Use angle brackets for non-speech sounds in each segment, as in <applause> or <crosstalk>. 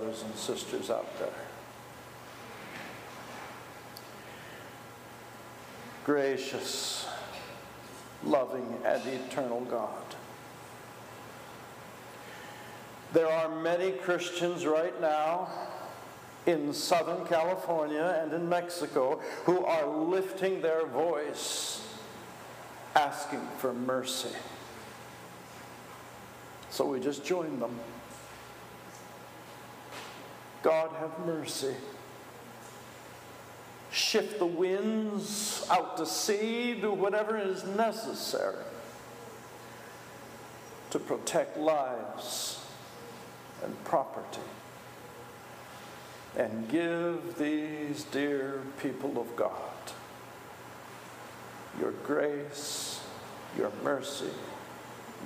brothers and sisters out there. Gracious, loving, and eternal God. There are many Christians right now in Southern California and in Mexico who are lifting their voice asking for mercy. So we just join them. God have mercy. Shift the winds out to sea, do whatever is necessary to protect lives and property. And give these dear people of God your grace, your mercy,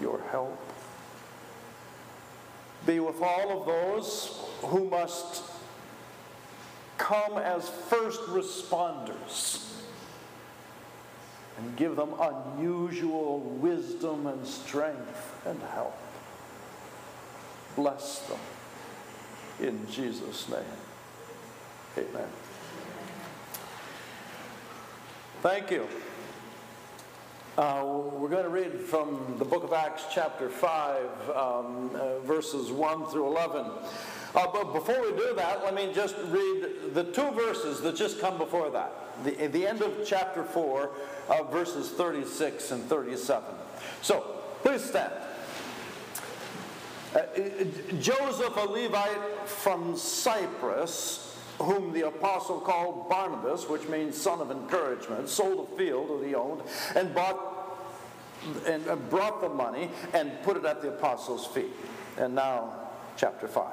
your help. Be with all of those who must come as first responders and give them unusual wisdom and strength and help. Bless them in Jesus' name. Amen. Thank you. Uh, we're going to read from the book of Acts, chapter 5, um, uh, verses 1 through 11. Uh, but before we do that, let me just read the two verses that just come before that. The, the end of chapter 4, uh, verses 36 and 37. So, please stand. Uh, Joseph, a Levite from Cyprus, whom the apostle called Barnabas, which means son of encouragement, sold a field that he owned and bought and uh, brought the money and put it at the apostles' feet. And now, chapter 5.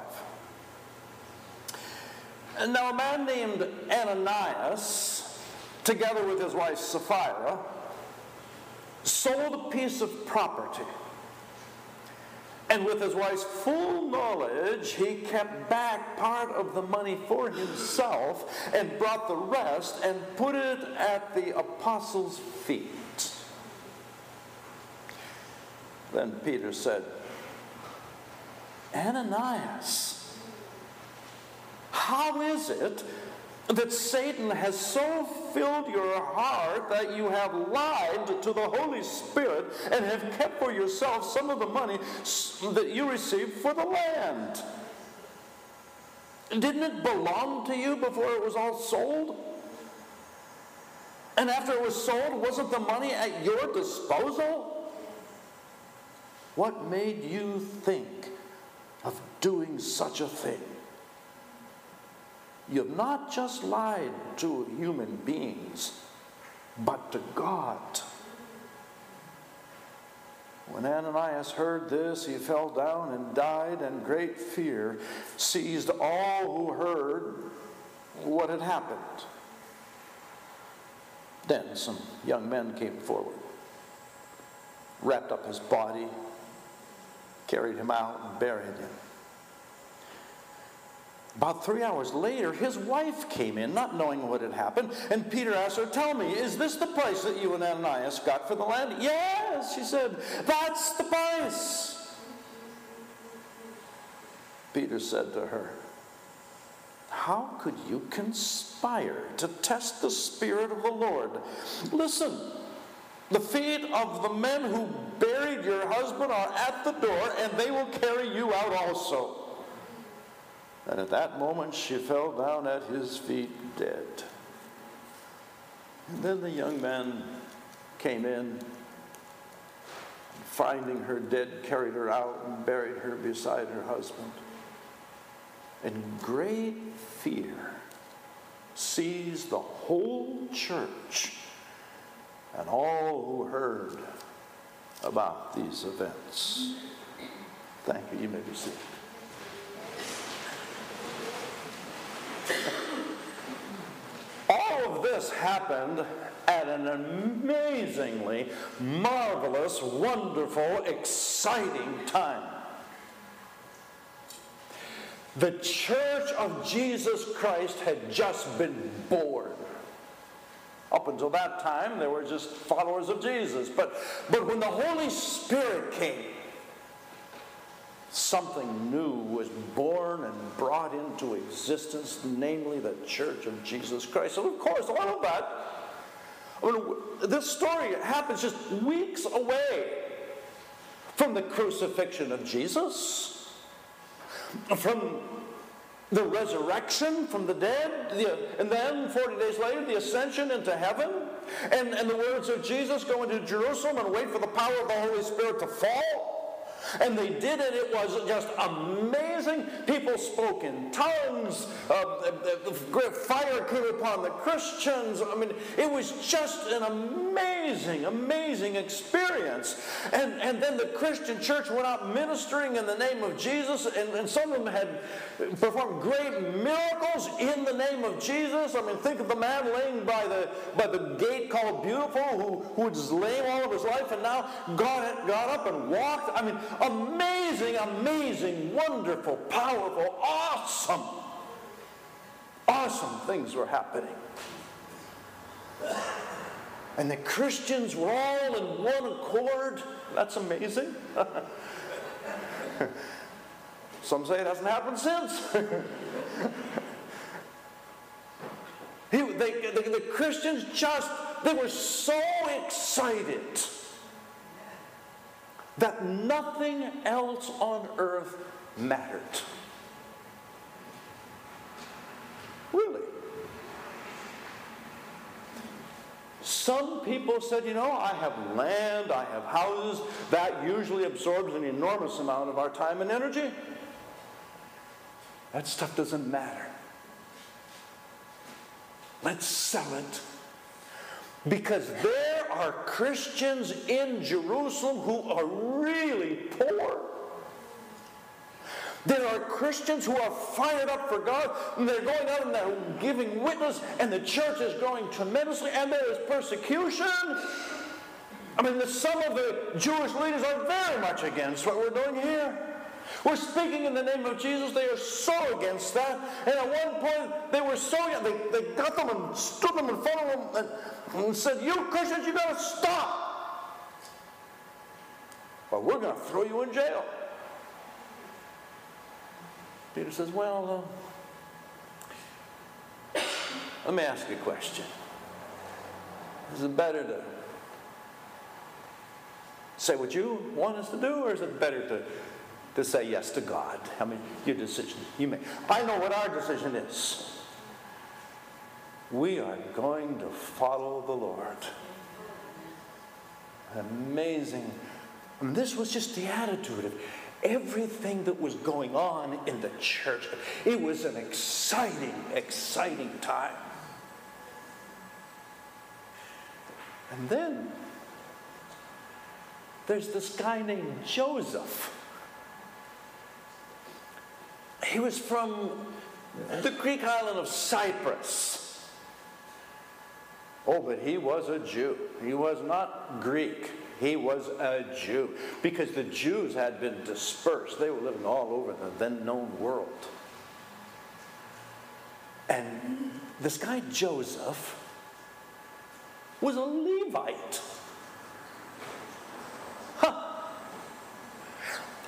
And now, a man named Ananias, together with his wife Sapphira, sold a piece of property and with his wife's full knowledge, he kept back part of the money for himself and brought the rest and put it at the apostles' feet. Then Peter said, Ananias, how is it that Satan has so filled your heart that you have lied to the Holy Spirit and have kept for yourself some of the money that you received for the land. Didn't it belong to you before it was all sold? And after it was sold, wasn't the money at your disposal? What made you think of doing such a thing? You've not just lied to human beings, but to God. When Ananias heard this, he fell down and died, and great fear seized all who heard what had happened. Then some young men came forward, wrapped up his body, carried him out, and buried him. About three hours later, his wife came in, not knowing what had happened, and Peter asked her, Tell me, is this the price that you and Ananias got for the land? Yes, she said, That's the price. Peter said to her, How could you conspire to test the Spirit of the Lord? Listen, the feet of the men who buried your husband are at the door, and they will carry you out also. And at that moment, she fell down at his feet dead. And then the young man came in, finding her dead, carried her out and buried her beside her husband. And great fear seized the whole church and all who heard about these events. Thank you. You may be seated. All of this happened at an amazingly marvelous, wonderful, exciting time. The church of Jesus Christ had just been born. Up until that time, they were just followers of Jesus. But, but when the Holy Spirit came, something new was born and brought into existence, namely the Church of Jesus Christ. And of course, all of that, I mean, this story happens just weeks away from the crucifixion of Jesus, from the resurrection from the dead, the, and then 40 days later, the ascension into heaven, and, and the words of Jesus go into Jerusalem and wait for the power of the Holy Spirit to fall. And they did it. It was just amazing. People spoke in tongues. Uh, fire came upon the Christians. I mean, it was just an amazing, amazing experience. And, and then the Christian church went out ministering in the name of Jesus. And, and some of them had performed great miracles in the name of Jesus. I mean, think of the man laying by the, by the gate called Beautiful who, who was lame all of his life and now got, got up and walked. I mean, amazing, amazing, wonderful, powerful, awesome, awesome things were happening. And the Christians were all in one accord. That's amazing. <laughs> Some say it hasn't happened since. <laughs> he, they, the, the Christians just, they were so excited that nothing else on earth mattered. Really. Some people said, you know, I have land, I have houses. That usually absorbs an enormous amount of our time and energy. That stuff doesn't matter. Let's sell it because there are Christians in Jerusalem who are really poor. There are Christians who are fired up for God, and they're going out and they're giving witness, and the church is growing tremendously, and there is persecution. I mean, some of the Jewish leaders are very much against what we're doing here. We're speaking in the name of Jesus. They are so against that. And at one point, they were so, they, they got them and stood them in front of them and, and said, You Christians, you got to stop. Or we're going to throw you in jail. Peter says, Well, uh, let me ask you a question. Is it better to say what you want us to do, or is it better to to say yes to God. I mean, your decision you make. I know what our decision is. We are going to follow the Lord. Amazing. And this was just the attitude of everything that was going on in the church. It was an exciting, exciting time. And then there's this guy named Joseph. He was from the Greek island of Cyprus. Oh, but he was a Jew. He was not Greek. He was a Jew because the Jews had been dispersed. They were living all over the then known world. And this guy Joseph was a Levite. Huh.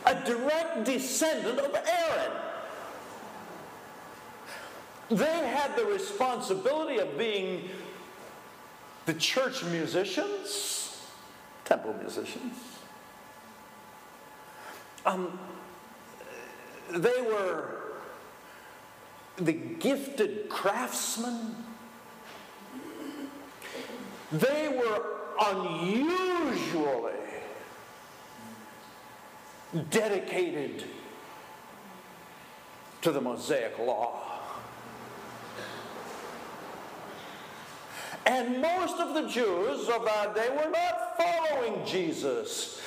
A direct descendant of Aaron. They had the responsibility of being the church musicians, temple musicians. Um, they were the gifted craftsmen. They were unusually dedicated to the Mosaic law. And most of the Jews of that day were not following Jesus.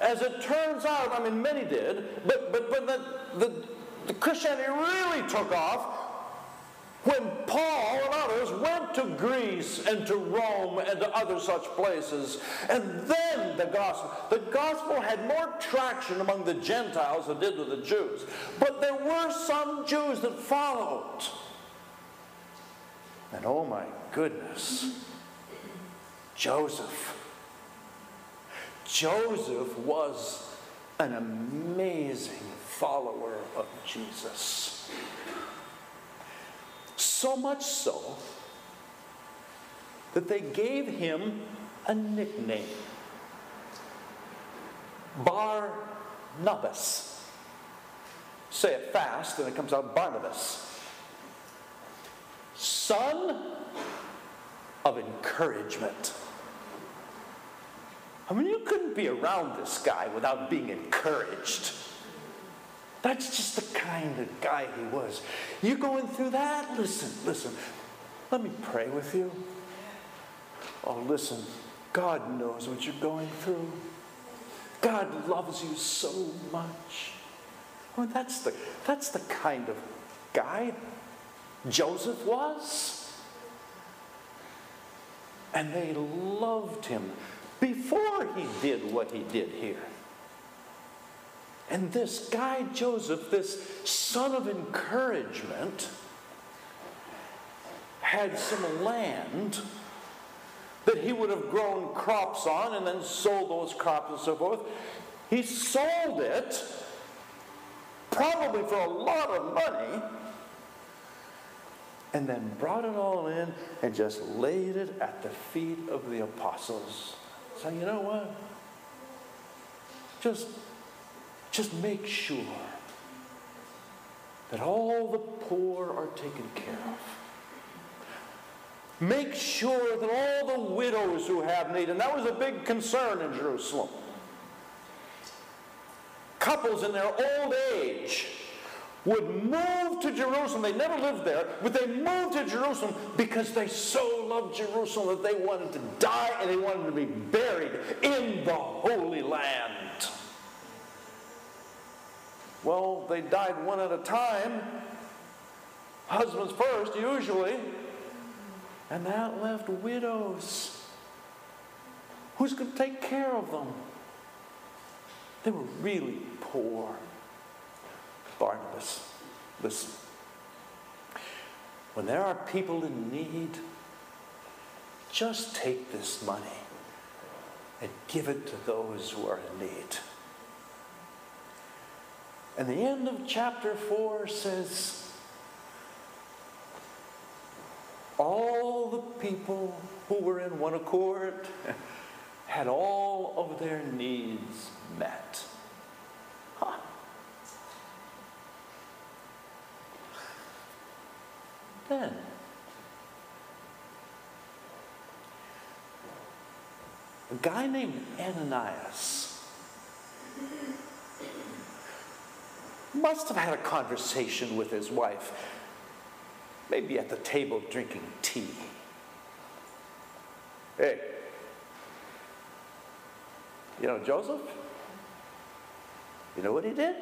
As it turns out, I mean, many did, but, but, but the, the, the Christianity really took off when Paul and others went to Greece and to Rome and to other such places. And then the gospel. The gospel had more traction among the Gentiles than did with the Jews. But there were some Jews that followed. And oh my goodness, Joseph. Joseph was an amazing follower of Jesus. So much so that they gave him a nickname Barnabas. Say it fast, and it comes out Barnabas. Son of encouragement. I mean, you couldn't be around this guy without being encouraged. That's just the kind of guy he was. You're going through that? Listen, listen. Let me pray with you. Oh, listen. God knows what you're going through. God loves you so much. Well, that's the, that's the kind of guy Joseph was. And they loved him before he did what he did here. And this guy, Joseph, this son of encouragement, had some land that he would have grown crops on and then sold those crops and so forth. He sold it, probably for a lot of money, and then brought it all in and just laid it at the feet of the apostles. So, you know what? Just, just make sure that all the poor are taken care of. Make sure that all the widows who have need, and that was a big concern in Jerusalem. Couples in their old age would move to Jerusalem. They never lived there, but they moved to Jerusalem because they so loved Jerusalem that they wanted to die and they wanted to be buried in the Holy Land. Well, they died one at a time. Husbands first, usually. And that left widows. Who's going to take care of them? They were really poor. Barnabas, listen. When there are people in need, just take this money and give it to those who are in need. And the end of chapter 4 says, all the people who were in one accord <laughs> had all of their needs met. Huh. Then, a guy named Ananias must have had a conversation with his wife maybe at the table drinking tea. Hey, you know Joseph? You know what he did?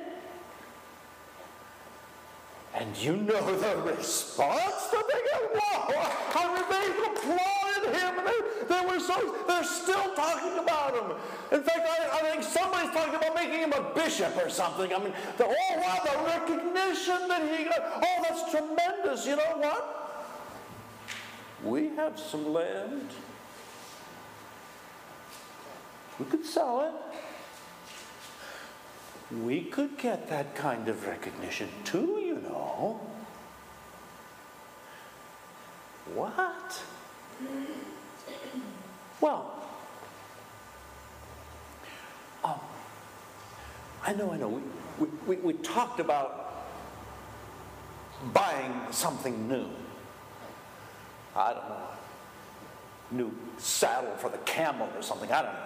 And you know the response they get? Whoa! I mean, they applauded him, and they, they were so, they're still talking about him. In fact, I, I think somebody's talking about making him a bishop or something. I mean, the, oh, wow, the recognition that he got. Oh, that's tremendous. You know what? We have some land. We could sell it we could get that kind of recognition too, you know. What? Well, um, I know, I know. We, we, we, we talked about buying something new. I don't know. New saddle for the camel or something. I don't know.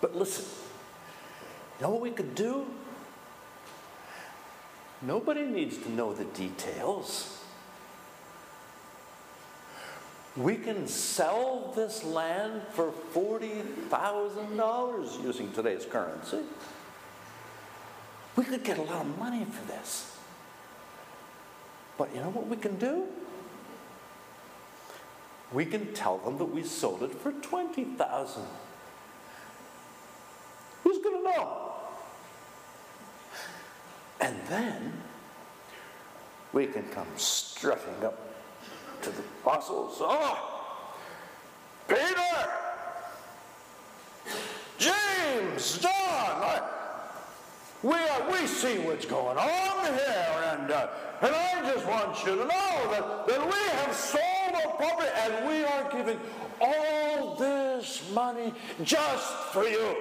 But listen. You know what we could do? Nobody needs to know the details. We can sell this land for $40,000 using today's currency. We could get a lot of money for this. But you know what we can do? We can tell them that we sold it for 20,000. Who's going to know? And then we can come strutting up to the apostles. Oh, Peter, James, John, I, we, are, we see what's going on here, and And, uh, and I just want you to know that, that we have sold our property and we are giving all this money just for you.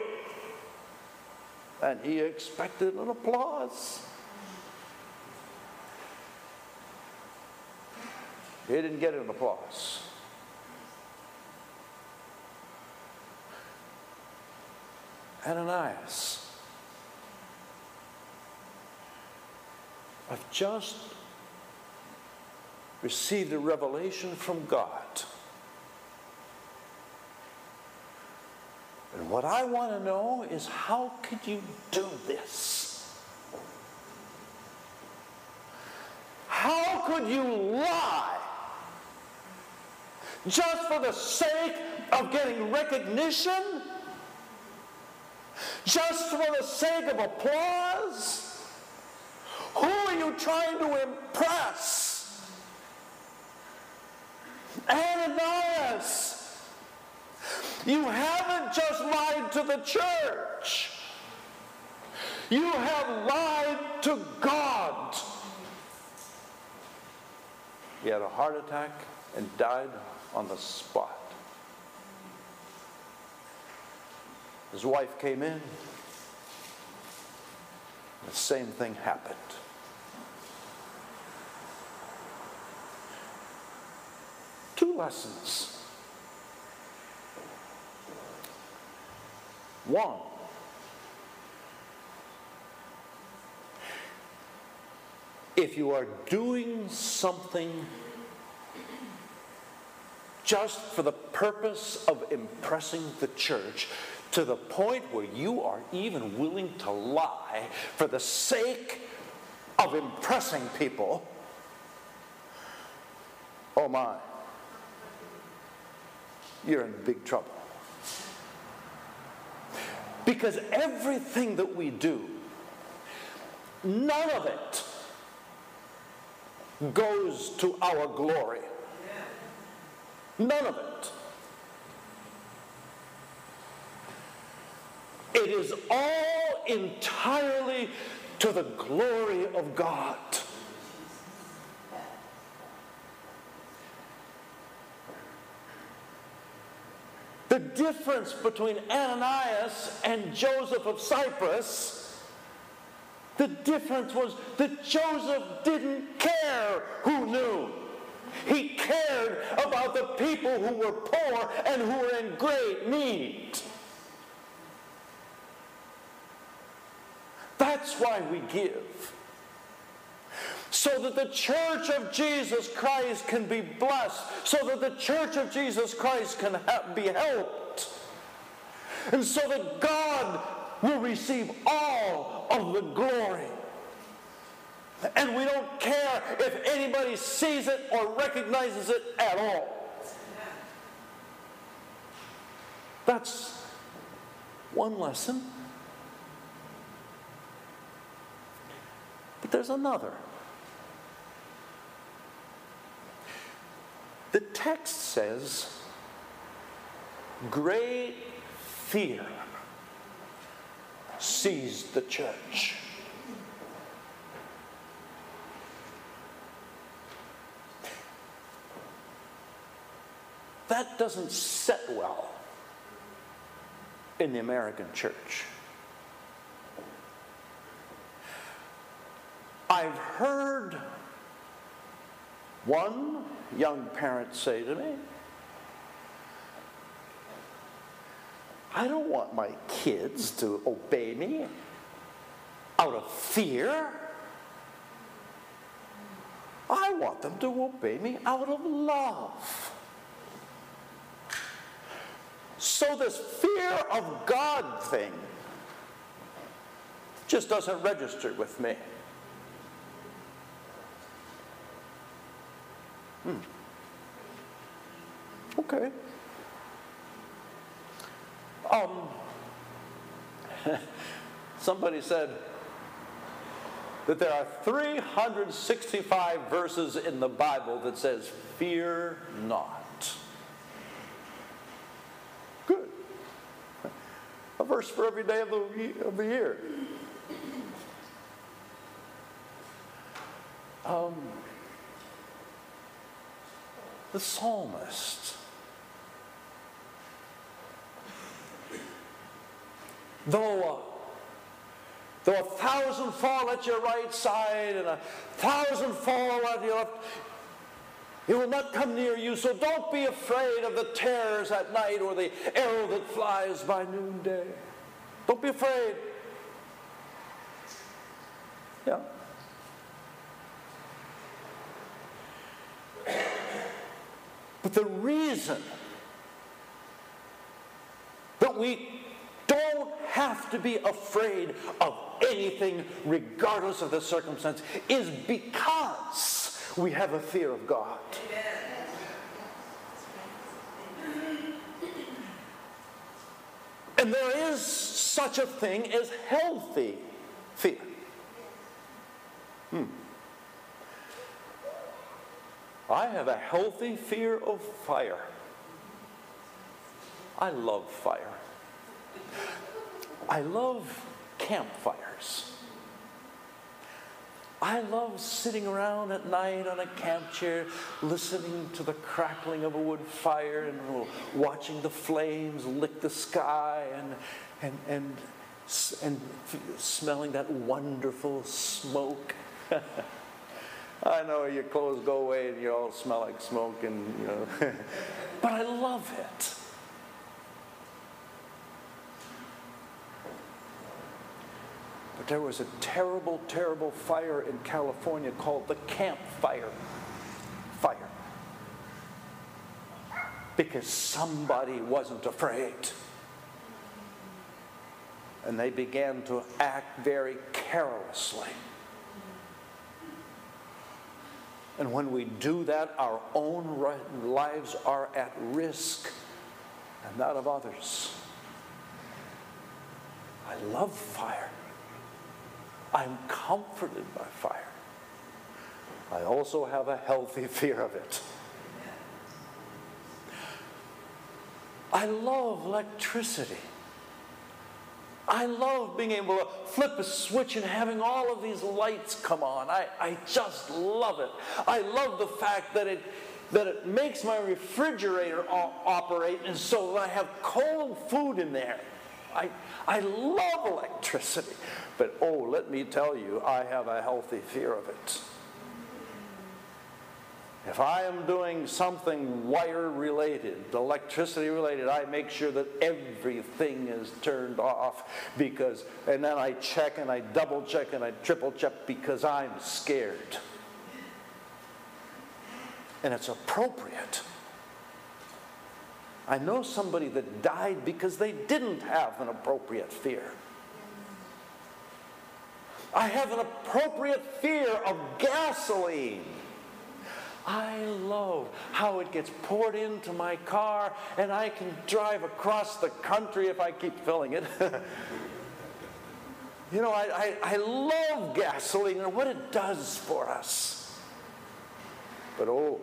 And he expected an applause. He didn't get an applause. Ananias I've just received a revelation from God. And what I want to know is how could you do this? How could you lie just for the sake of getting recognition? Just for the sake of applause? Who are you trying to impress? Ananias, you haven't just lied to the church. You have lied to God. He had a heart attack and died on the spot. His wife came in. The same thing happened. Two lessons. One, if you are doing something just for the purpose of impressing the church to the point where you are even willing to lie for the sake of impressing people, oh my you're in big trouble. Because everything that we do, none of it goes to our glory. None of it. It is all entirely to the glory of God. The difference between Ananias and Joseph of Cyprus, the difference was that Joseph didn't care who knew. He cared about the people who were poor and who were in great need. That's why we give so that the church of Jesus Christ can be blessed, so that the church of Jesus Christ can be helped, and so that God will receive all of the glory. And we don't care if anybody sees it or recognizes it at all. That's one lesson. But there's another. The text says, great fear seized the church. That doesn't set well in the American church. I've heard one young parent say to me, I don't want my kids to obey me out of fear. I want them to obey me out of love. So, this fear of God thing just doesn't register with me. Hmm. Okay. Um, <laughs> somebody said that there are 365 verses in the Bible that says, fear not. Good. A verse for every day of the, of the year. Um, the psalmist. Though, uh, though a thousand fall at your right side and a thousand fall at your left, it will not come near you. So don't be afraid of the terrors at night or the arrow that flies by noonday. Don't be afraid. Yeah. But the reason that we don't have to be afraid of anything, regardless of the circumstance, is because we have a fear of God. And there is such a thing as healthy fear. Hmm. I have a healthy fear of fire. I love fire. I love campfires. I love sitting around at night on a camp chair, listening to the crackling of a wood fire and watching the flames lick the sky and, and, and, and smelling that wonderful smoke. <laughs> I know your clothes go away and you all smell like smoke and you know, <laughs> but I love it. But there was a terrible, terrible fire in California called the Camp Fire. Fire. Because somebody wasn't afraid. And they began to act very carelessly. And when we do that, our own lives are at risk and that of others. I love fire. I'm comforted by fire. I also have a healthy <laughs> fear of it. I love electricity. I love being able to flip a switch and having all of these lights come on. I, I just love it. I love the fact that it, that it makes my refrigerator operate and so that I have cold food in there. I, I love electricity. But oh, let me tell you, I have a healthy fear of it. If I am doing something wire related, electricity related, I make sure that everything is turned off because, and then I check and I double check and I triple check because I'm scared. And it's appropriate. I know somebody that died because they didn't have an appropriate fear. I have an appropriate fear of gasoline. I love how it gets poured into my car and I can drive across the country if I keep filling it. <laughs> you know, I, I, I, love gasoline and what it does for us. But oh,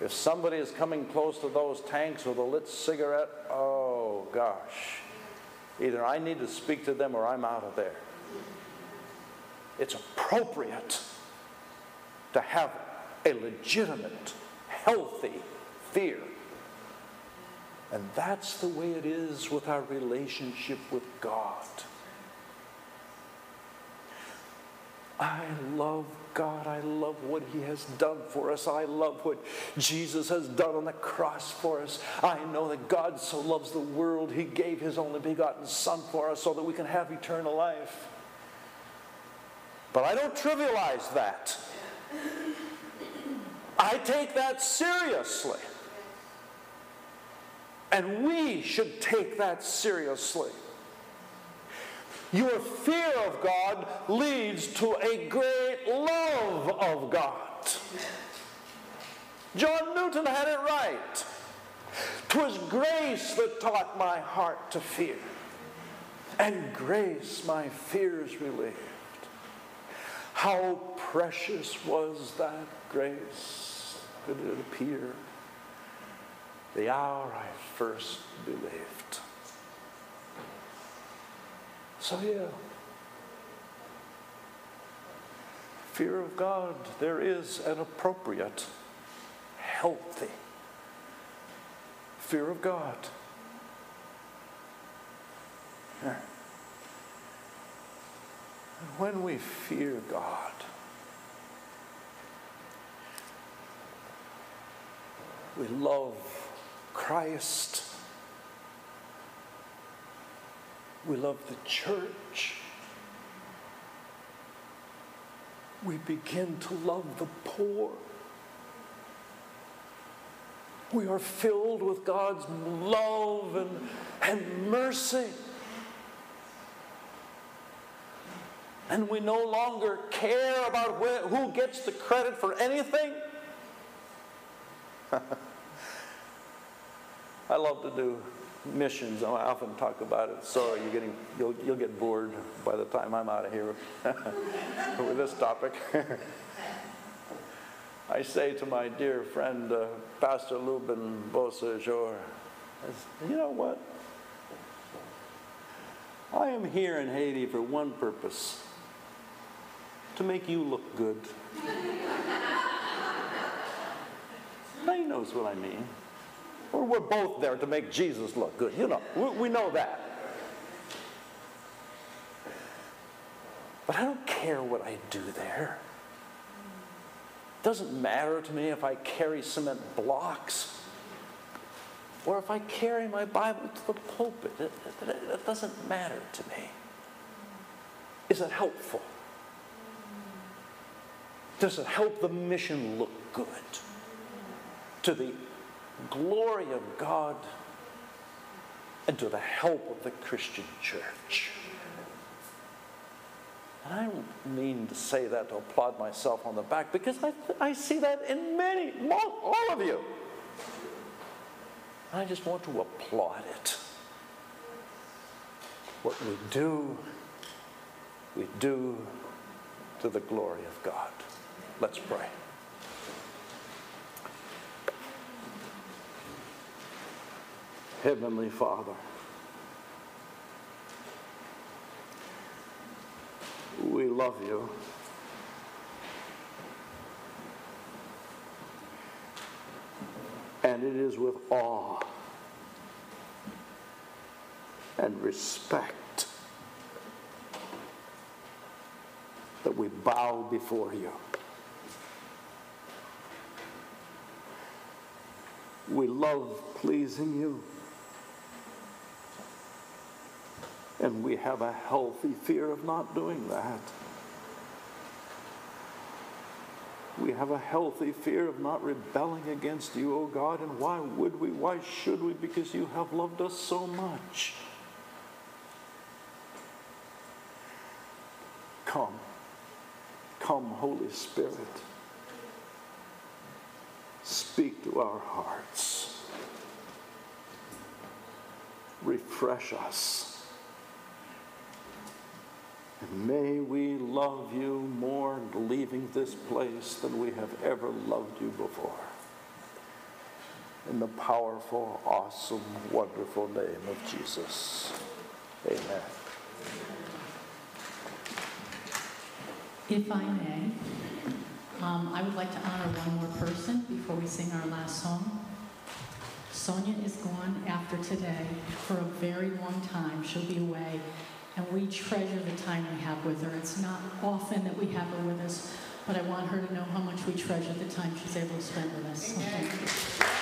if somebody is coming close to those tanks with a lit cigarette, oh gosh, either I need to speak to them or I'm out of there. It's appropriate to have a legitimate, healthy fear. And that's the way it is with our relationship with God. I love God. I love what He has done for us. I love what Jesus has done on the cross for us. I know that God so loves the world, He gave His only begotten Son for us so that we can have eternal life. But I don't trivialize that. I take that seriously. And we should take that seriously. Your fear of God leads to a great love of God. John Newton had it right. "'Twas grace that taught my heart to fear, and grace my fears relieved. How precious was that grace did it appear the hour I first believed. So, yeah. fear of God, there is an appropriate, healthy fear of God. And when we fear God, we love Christ, we love the church. we begin to love the poor. We are filled with God's love and, and mercy. And we no longer care about wh- who gets the credit for anything. <laughs> I love to do missions. I often talk about it. Sorry, you're getting, you'll, you'll get bored by the time I'm out of here <laughs> with this topic. <laughs> I say to my dear friend, uh, Pastor Lubin Beausejour, you know what? I am here in Haiti for one purpose to make you look good. he knows what I mean. Or we're both there to make Jesus look good. You know, we, we know that. But I don't care what I do there. It doesn't matter to me if I carry cement blocks or if I carry my Bible to the pulpit. It, it, it doesn't matter to me. Is it helpful? Does it help the mission look good to the glory of God and to the help of the Christian church. And I don't mean to say that to applaud myself on the back because I, I see that in many, all of you. I just want to applaud it. What we do, we do to the glory of God. Let's pray. Heavenly Father. We love you. And it is with awe and respect that we bow before you. We love pleasing you. And we have a healthy fear of not doing that. We have a healthy fear of not rebelling against you, O oh God. And why would we? Why should we? Because you have loved us so much. Come. Come, Holy Spirit. Speak to our hearts. Refresh us. And may we love you more leaving this place than we have ever loved you before. In the powerful, awesome, wonderful name of Jesus. Amen. If I may, um, I would like to honor one more person before we sing our last song. Sonia is gone after today for a very long time. She'll be away and we treasure the time we have with her. It's not often that we have her with us, but I want her to know how much we treasure the time she's able to spend with us.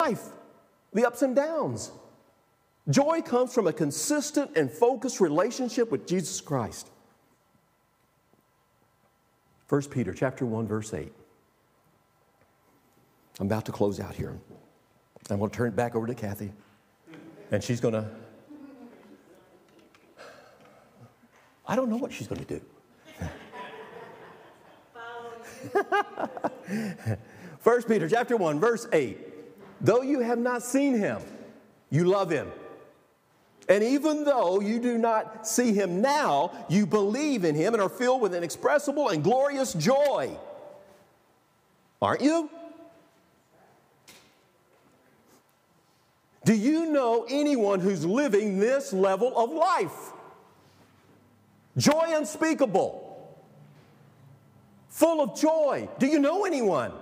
Life, the ups and downs. Joy comes from a consistent and focused relationship with Jesus Christ. 1 Peter chapter 1 verse 8. I'm about to close out here. I'm going to turn it back over to Kathy. And she's going to I don't know what she's going to do. <laughs> First Peter chapter 1 verse 8. Though you have not seen him, you love him. And even though you do not see him now, you believe in him and are filled with inexpressible and glorious joy. Aren't you? Do you know anyone who's living this level of life? Joy unspeakable, full of joy. Do you know anyone?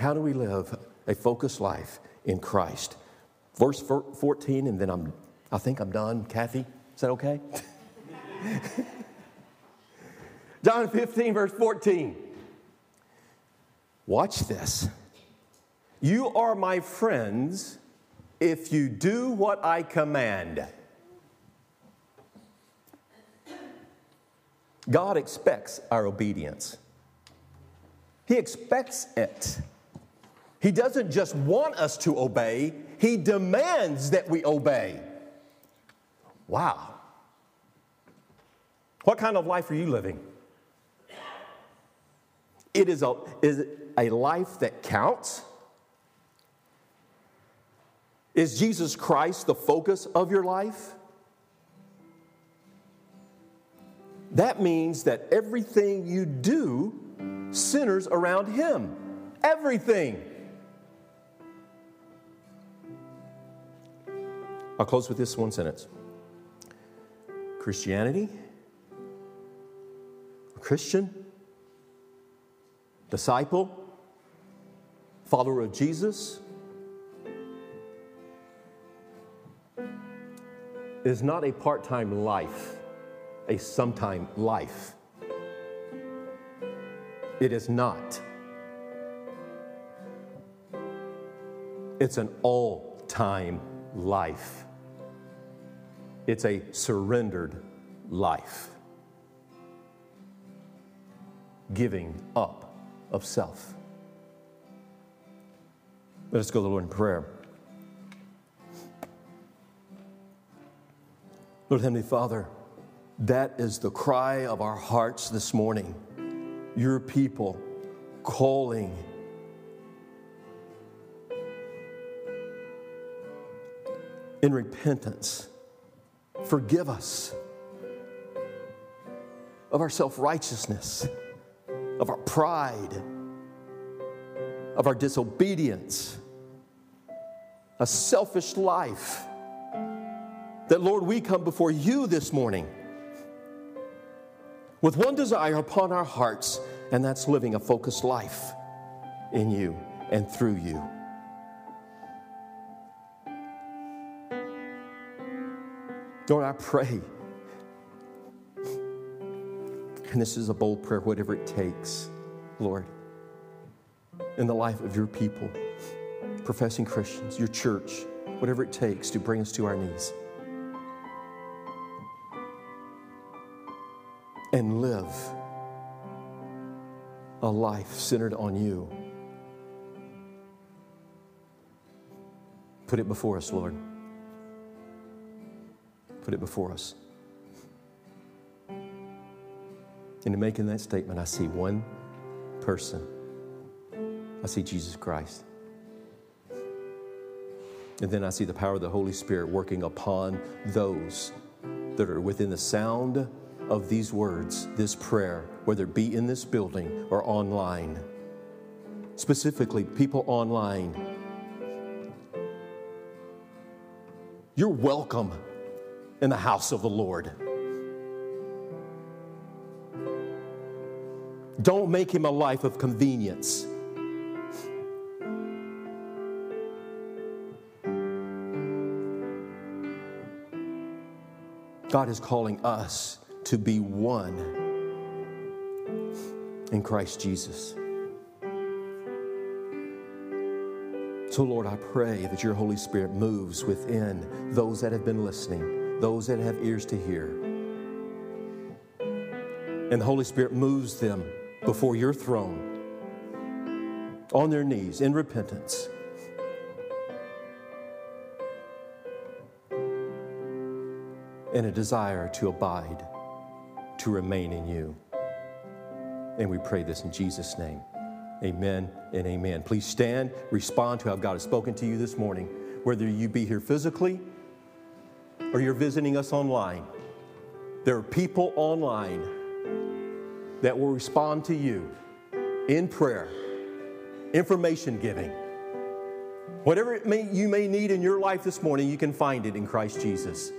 How do we live a focused life in Christ? Verse 14, and then I'm, I think I'm done. Kathy, is that okay? <laughs> John 15, verse 14. Watch this. You are my friends if you do what I command. God expects our obedience, He expects it. He doesn't just want us to obey, He demands that we obey. Wow. What kind of life are you living? It is a, is a life that counts. Is Jesus Christ the focus of your life? That means that everything you do centers around Him. Everything. I'll close with this one sentence Christianity, Christian, disciple, follower of Jesus, is not a part time life, a sometime life. It is not. It's an all time life. It's a surrendered life. Giving up of self. Let us go to the Lord in prayer. Lord Heavenly Father, that is the cry of our hearts this morning. Your people calling. In repentance, forgive us of our self righteousness, of our pride, of our disobedience, a selfish life that, Lord, we come before you this morning with one desire upon our hearts, and that's living a focused life in you and through you. Lord, I pray, and this is a bold prayer, whatever it takes, Lord, in the life of your people, professing Christians, your church, whatever it takes to bring us to our knees. and live a life centered on you. Put it before us, Lord. Put it before us. And in making that statement, I see one person. I see Jesus Christ. And then I see the power of the Holy Spirit working upon those that are within the sound of these words, this prayer, whether it be in this building or online. Specifically, people online. You're welcome in the house of the Lord. Don't make him a life of convenience. God is calling us to be one in Christ Jesus. So, Lord, I pray that your Holy Spirit moves within those that have been listening, those that have ears to hear. And the Holy Spirit moves them before your throne on their knees in repentance. And a desire to abide, to remain in you. And we pray this in Jesus' name. Amen and amen. Please stand, respond to how God has spoken to you this morning, whether you be here physically or you're visiting us online. There are people online that will respond to you in prayer, information giving. Whatever it may, you may need in your life this morning, you can find it in Christ Jesus.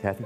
Kathy?